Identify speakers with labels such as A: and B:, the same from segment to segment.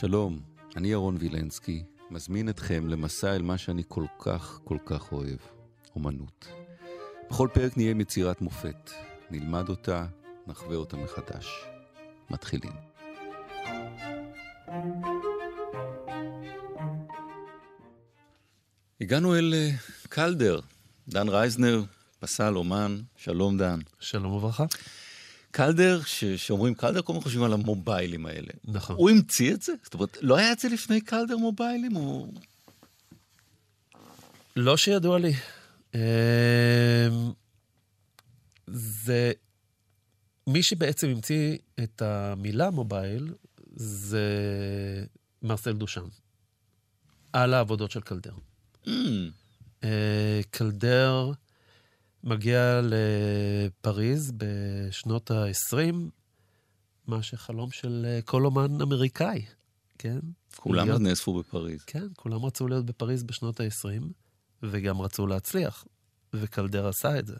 A: שלום, אני ירון וילנסקי, מזמין אתכם למסע אל מה שאני כל כך כל כך אוהב, אומנות. בכל פרק נהיה עם יצירת מופת, נלמד אותה, נחווה אותה מחדש. מתחילים. הגענו אל אה, קלדר, דן רייזנר, פסל, אומן, שלום דן.
B: שלום וברכה.
A: קלדר, ש- שאומרים קלדר, כל הזמן חושבים על המוביילים האלה.
B: נכון.
A: הוא המציא את זה? זאת אומרת, לא היה את זה לפני קלדר מוביילים? הוא...
B: לא שידוע לי. אמ, זה... מי שבעצם המציא את המילה מובייל זה מרסל דושאן, על העבודות של קלדר.
A: Mm,
B: אה, קלדר מגיע לפריז בשנות ה-20, מה שחלום של אה, כל אומן אמריקאי, כן?
A: כולם
B: להיות-
A: נאספו בפריז.
B: כן, כולם רצו להיות בפריז בשנות ה-20, וגם רצו להצליח, וקלדר עשה את זה.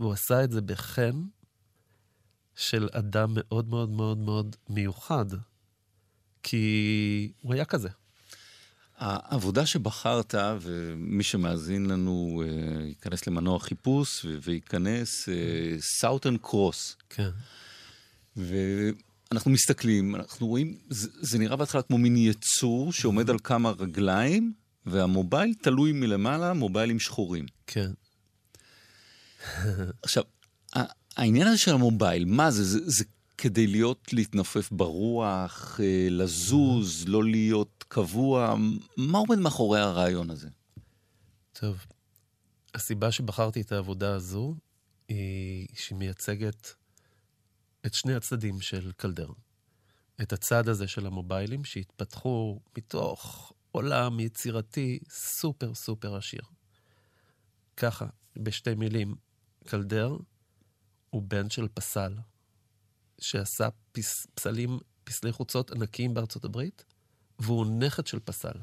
B: והוא עשה את זה בחן של אדם מאוד מאוד מאוד מאוד מיוחד, כי הוא היה כזה.
A: העבודה שבחרת, ומי שמאזין לנו אה, ייכנס למנוע חיפוש וייכנס Southern Cross.
B: כן.
A: ואנחנו מסתכלים, אנחנו רואים, זה, זה נראה בהתחלה כמו מין יצור שעומד על כמה רגליים, והמובייל תלוי מלמעלה, מוביילים שחורים.
B: כן.
A: עכשיו, העניין הזה של המובייל, מה זה? זה, זה כדי להיות, להתנופף ברוח, אה, לזוז, לא להיות קבוע? מה עומד מאחורי הרעיון הזה?
B: טוב, הסיבה שבחרתי את העבודה הזו היא שהיא מייצגת את שני הצדדים של קלדר. את הצד הזה של המוביילים שהתפתחו מתוך עולם יצירתי סופר סופר עשיר. ככה, בשתי מילים, קלדר הוא בן של פסל, שעשה פס, פסלים, פסלי חוצות ענקיים בארצות הברית, והוא נכד של פסל.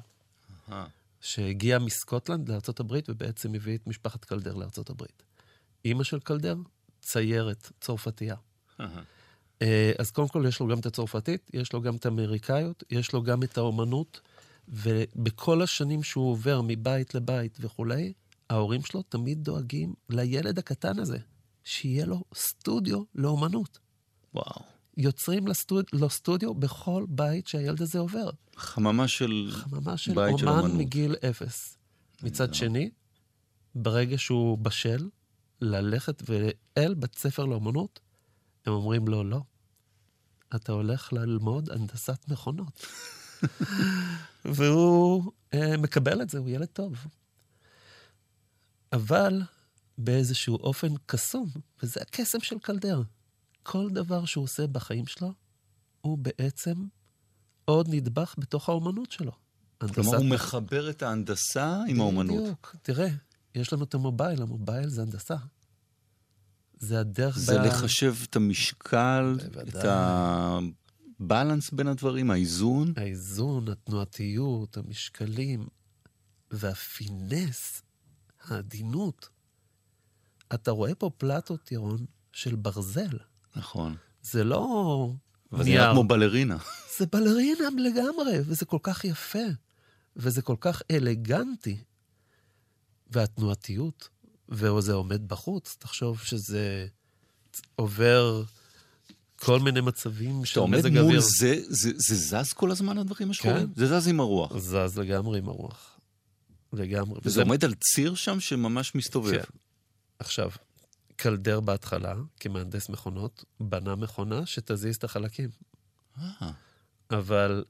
A: אה,
B: שהגיע מסקוטלנד לארצות הברית ובעצם הביא את משפחת קלדר לארצות הברית. אימא של קלדר, ציירת, צרפתייה.
A: אה,
B: אז קודם כל יש לו גם את הצרפתית, יש לו גם את האמריקאיות, יש לו גם את האומנות, ובכל השנים שהוא עובר מבית לבית וכולי, ההורים שלו תמיד דואגים לילד הקטן הזה, שיהיה לו סטודיו לאומנות.
A: וואו.
B: יוצרים לסטוד... לו סטודיו בכל בית שהילד הזה עובר.
A: חממה של...
B: חממה של
A: בית של
B: אומן
A: אומנות.
B: מגיל אפס. מצד שני, ברגע שהוא בשל ללכת ואל בית ספר לאומנות, הם אומרים לו, לא, אתה הולך ללמוד הנדסת מכונות. והוא אה, מקבל את זה, הוא ילד טוב. אבל באיזשהו אופן קסום, וזה הקסם של קלדר. כל דבר שהוא עושה בחיים שלו, הוא בעצם עוד נדבך בתוך האומנות שלו.
A: כלומר, הוא מחבר את ההנדסה עם האומנות.
B: בדיוק. תראה, יש לנו את המובייל, המובייל זה הנדסה. זה הדרך...
A: זה
B: בה-
A: לחשב את המשקל,
B: בוודאי.
A: את הבלנס בין הדברים, האיזון.
B: האיזון, התנועתיות, המשקלים, והפינס, העדינות. אתה רואה פה פלטות, ירון, של ברזל.
A: נכון.
B: זה לא
A: אבל זה נראה. כמו בלרינה.
B: זה בלרינה לגמרי, וזה כל כך יפה, וזה כל כך אלגנטי. והתנועתיות, וזה עומד בחוץ, תחשוב שזה עובר כל מיני מצבים של
A: כשאתה עומד
B: מזג
A: מול
B: אוויר.
A: זה, זה, זה זז כל הזמן, הדברים השחורים?
B: כן.
A: זה זז עם הרוח.
B: זז לגמרי עם הרוח. לגמרי.
A: וזה עומד על ציר שם שממש מסתובב.
B: כן. עכשיו, קלדר בהתחלה, כמהנדס מכונות, בנה מכונה שתזיז את החלקים.
A: אה,
B: אבל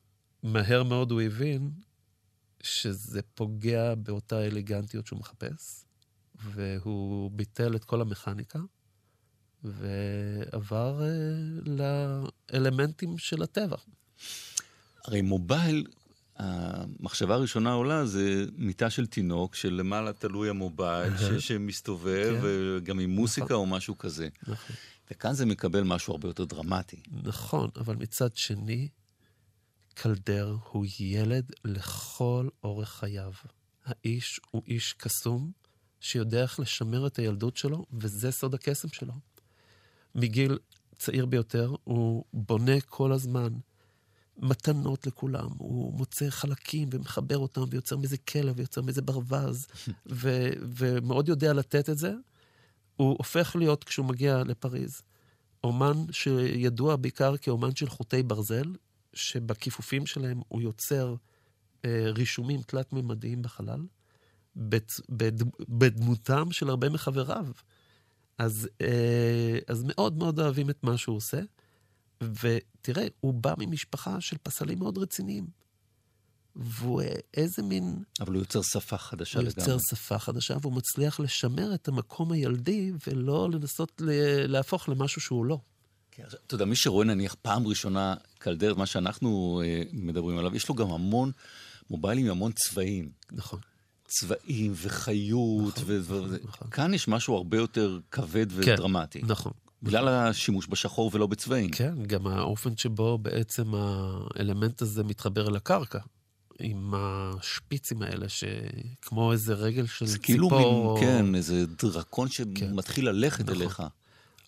B: מהר מאוד הוא הבין שזה פוגע באותה אלגנטיות שהוא מחפש, והוא ביטל את כל המכניקה, ועבר אה, לאלמנטים של הטבע.
A: הרי מובייל, המחשבה הראשונה עולה זה מיטה של תינוק, שלמעלה תלוי המובייל, שמסתובב,
B: כן.
A: וגם עם מוסיקה או משהו כזה.
B: נכון.
A: וכאן זה מקבל משהו הרבה יותר דרמטי.
B: נכון, אבל מצד שני, קלדר הוא ילד לכל אורך חייו. האיש הוא איש קסום, שיודע איך לשמר את הילדות שלו, וזה סוד הקסם שלו. מגיל צעיר ביותר, הוא בונה כל הזמן מתנות לכולם, הוא מוצא חלקים ומחבר אותם ויוצר מזה כלב ויוצר מזה ברווז, ו- ומאוד יודע לתת את זה. הוא הופך להיות, כשהוא מגיע לפריז, אומן שידוע בעיקר כאומן של חוטי ברזל, שבכיפופים שלהם הוא יוצר אה, רישומים תלת-ממדיים בחלל, בד, בד, בדמותם של הרבה מחבריו. אז, אה, אז מאוד מאוד אוהבים את מה שהוא עושה. ותראה, הוא בא ממשפחה של פסלים מאוד רציניים. והוא איזה מין...
A: אבל הוא יוצר שפה חדשה
B: הוא
A: לגמרי.
B: יוצר שפה חדשה, והוא מצליח לשמר את המקום הילדי, ולא לנסות להפוך למשהו שהוא לא.
A: כן, אתה יודע, מי שרואה נניח פעם ראשונה קלדר, מה שאנחנו אה, מדברים עליו, יש לו גם המון מוביילים המון צבעים.
B: נכון.
A: צבעים וחיות,
B: נכון,
A: ו-
B: נכון, נכון.
A: כאן יש משהו הרבה יותר כבד ודרמטי.
B: נכון.
A: בגלל השימוש בשחור ולא בצבעים.
B: כן, גם האופן שבו בעצם האלמנט הזה מתחבר אל הקרקע. עם השפיצים האלה, שכמו איזה רגל של
A: זה
B: ציפור.
A: כאילו מין,
B: או-
A: כן, איזה דרקון שמתחיל ללכת
B: נכון.
A: אליך.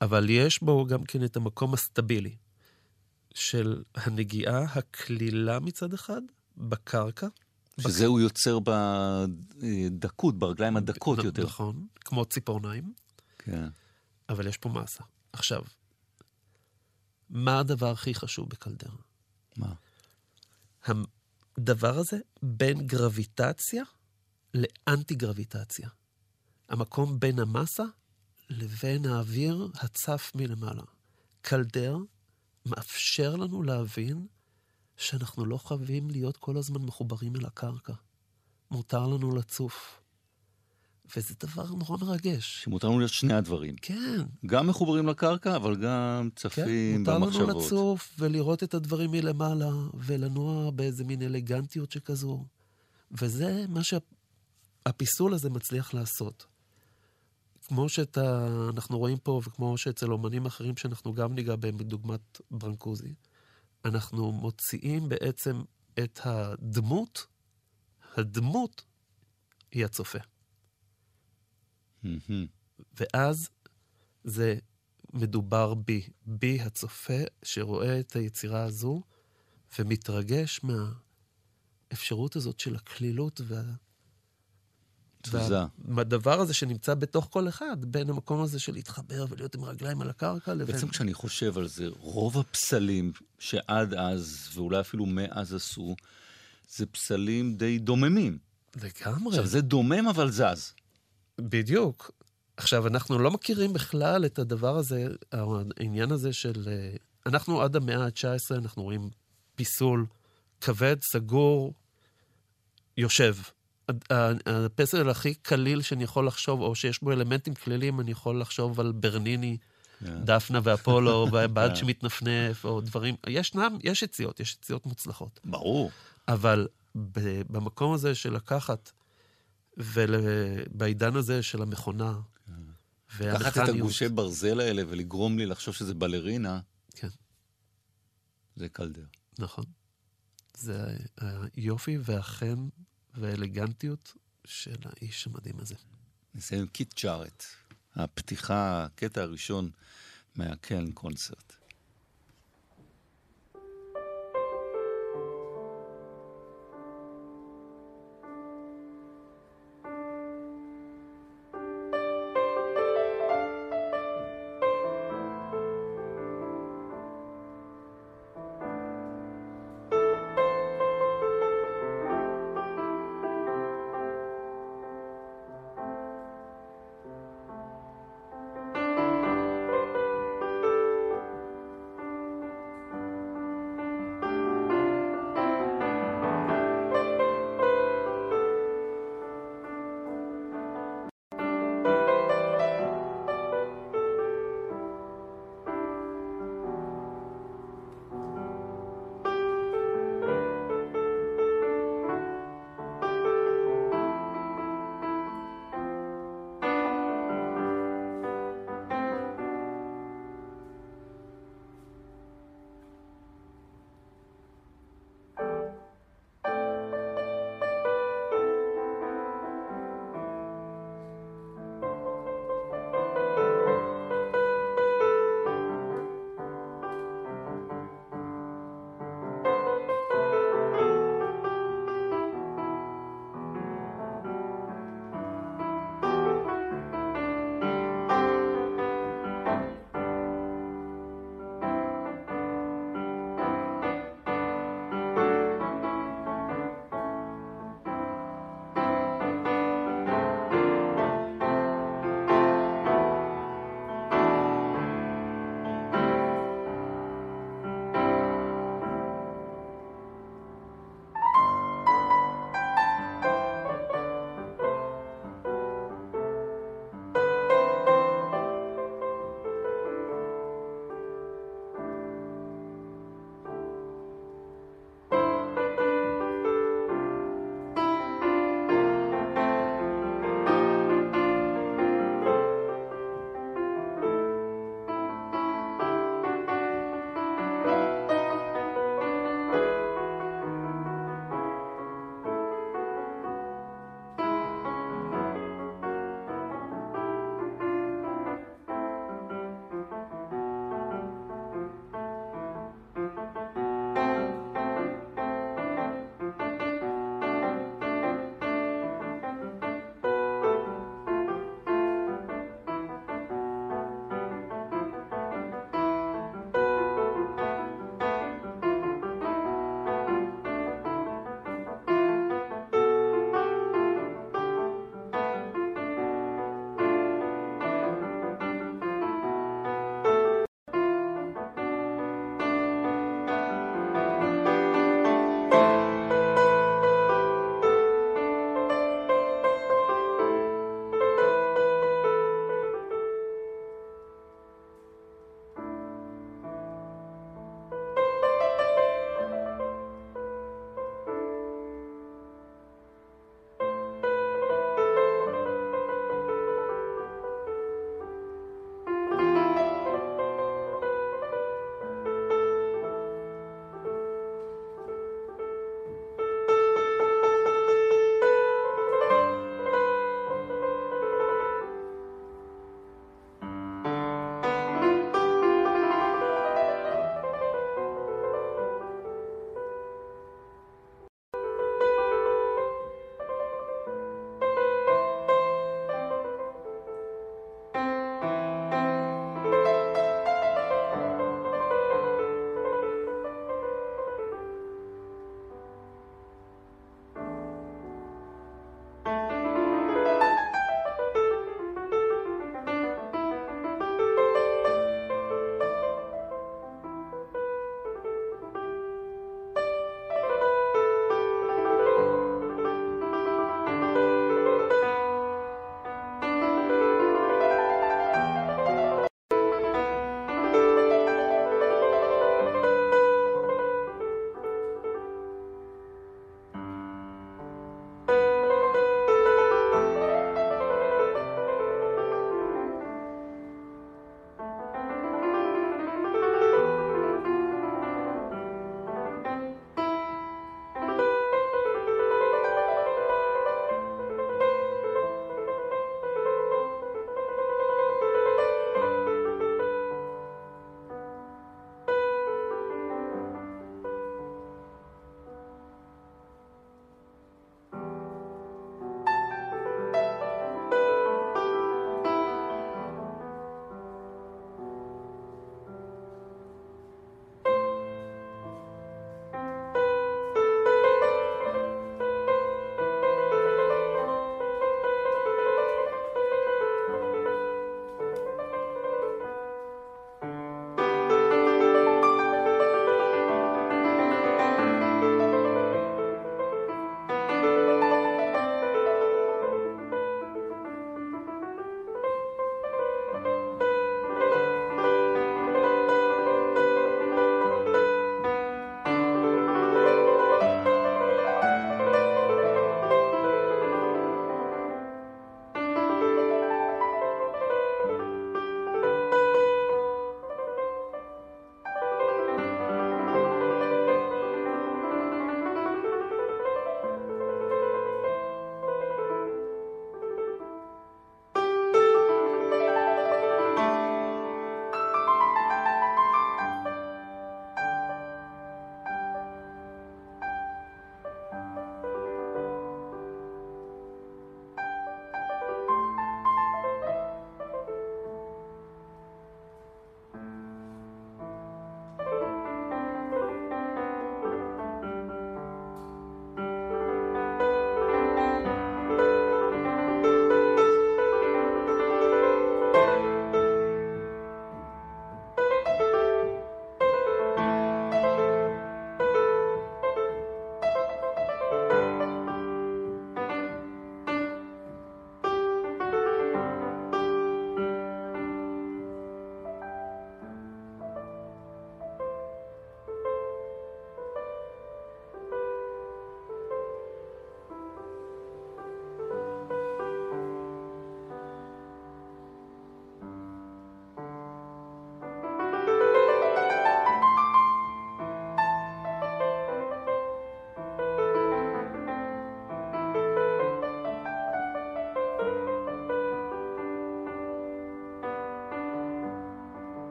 B: אבל יש בו גם כן את המקום הסטבילי של הנגיעה הקלילה מצד אחד, בקרקע.
A: שזה הוא יוצר בדקות, ברגליים הדקות
B: נ-
A: יותר.
B: נכון, כמו ציפורניים,
A: כן.
B: אבל יש פה מסה. עכשיו, מה הדבר הכי חשוב בקלדרה?
A: מה?
B: הדבר הזה בין גרביטציה לאנטי גרביטציה. המקום בין המסה לבין האוויר הצף מלמעלה. קלדר מאפשר לנו להבין שאנחנו לא חייבים להיות כל הזמן מחוברים אל הקרקע. מותר לנו לצוף. וזה דבר נורא מרגש.
A: שמותר לנו להיות שני הדברים.
B: כן,
A: גם מחוברים לקרקע, אבל גם
B: כן,
A: צפים
B: מותר לנו
A: במחשבות.
B: לצוף ולראות את הדברים מלמעלה, ולנוע באיזה מין אלגנטיות שכזו. וזה מה שהפיסול הזה מצליח לעשות. כמו שאנחנו רואים פה, וכמו שאצל אומנים אחרים שאנחנו גם ניגע בהם, בדוגמת ברנקוזי, אנחנו מוציאים בעצם את הדמות, הדמות היא הצופה. ואז זה מדובר בי, בי הצופה שרואה את היצירה הזו ומתרגש מהאפשרות הזאת של הקלילות וה...
A: תזוזה.
B: והדבר הזה שנמצא בתוך כל אחד, בין המקום הזה של להתחבר ולהיות עם רגליים על הקרקע לבין...
A: בעצם כשאני חושב על זה, רוב הפסלים שעד אז, ואולי אפילו מאז עשו, זה פסלים די דוממים.
B: לגמרי.
A: עכשיו, זה דומם אבל זז.
B: בדיוק. עכשיו, אנחנו לא מכירים בכלל את הדבר הזה, העניין הזה של... אה, אנחנו עד המאה ה-19, אנחנו רואים פיסול כבד, סגור, יושב. הפסל הכי קליל שאני יכול לחשוב, או שיש בו אלמנטים כלילים, אני יכול לחשוב על ברניני,
A: כן.
B: דפנה ואפולו, והבעד שמתנפנף, או דברים... ישנם, יש יציאות, יש יציאות מוצלחות.
A: ברור.
B: אבל במקום הזה של לקחת, ובעידן הזה של המכונה,
A: לקחת את
B: והמכניות,
A: הגושי ברזל האלה ולגרום לי לחשוב שזה בלרינה,
B: כן,
A: זה קלדר.
B: נכון. זה היופי והחן והאלגנטיות של האיש המדהים הזה.
A: נסיים עם קיט ג'ארט. הפתיחה, הקטע הראשון מהקלן קונצרט.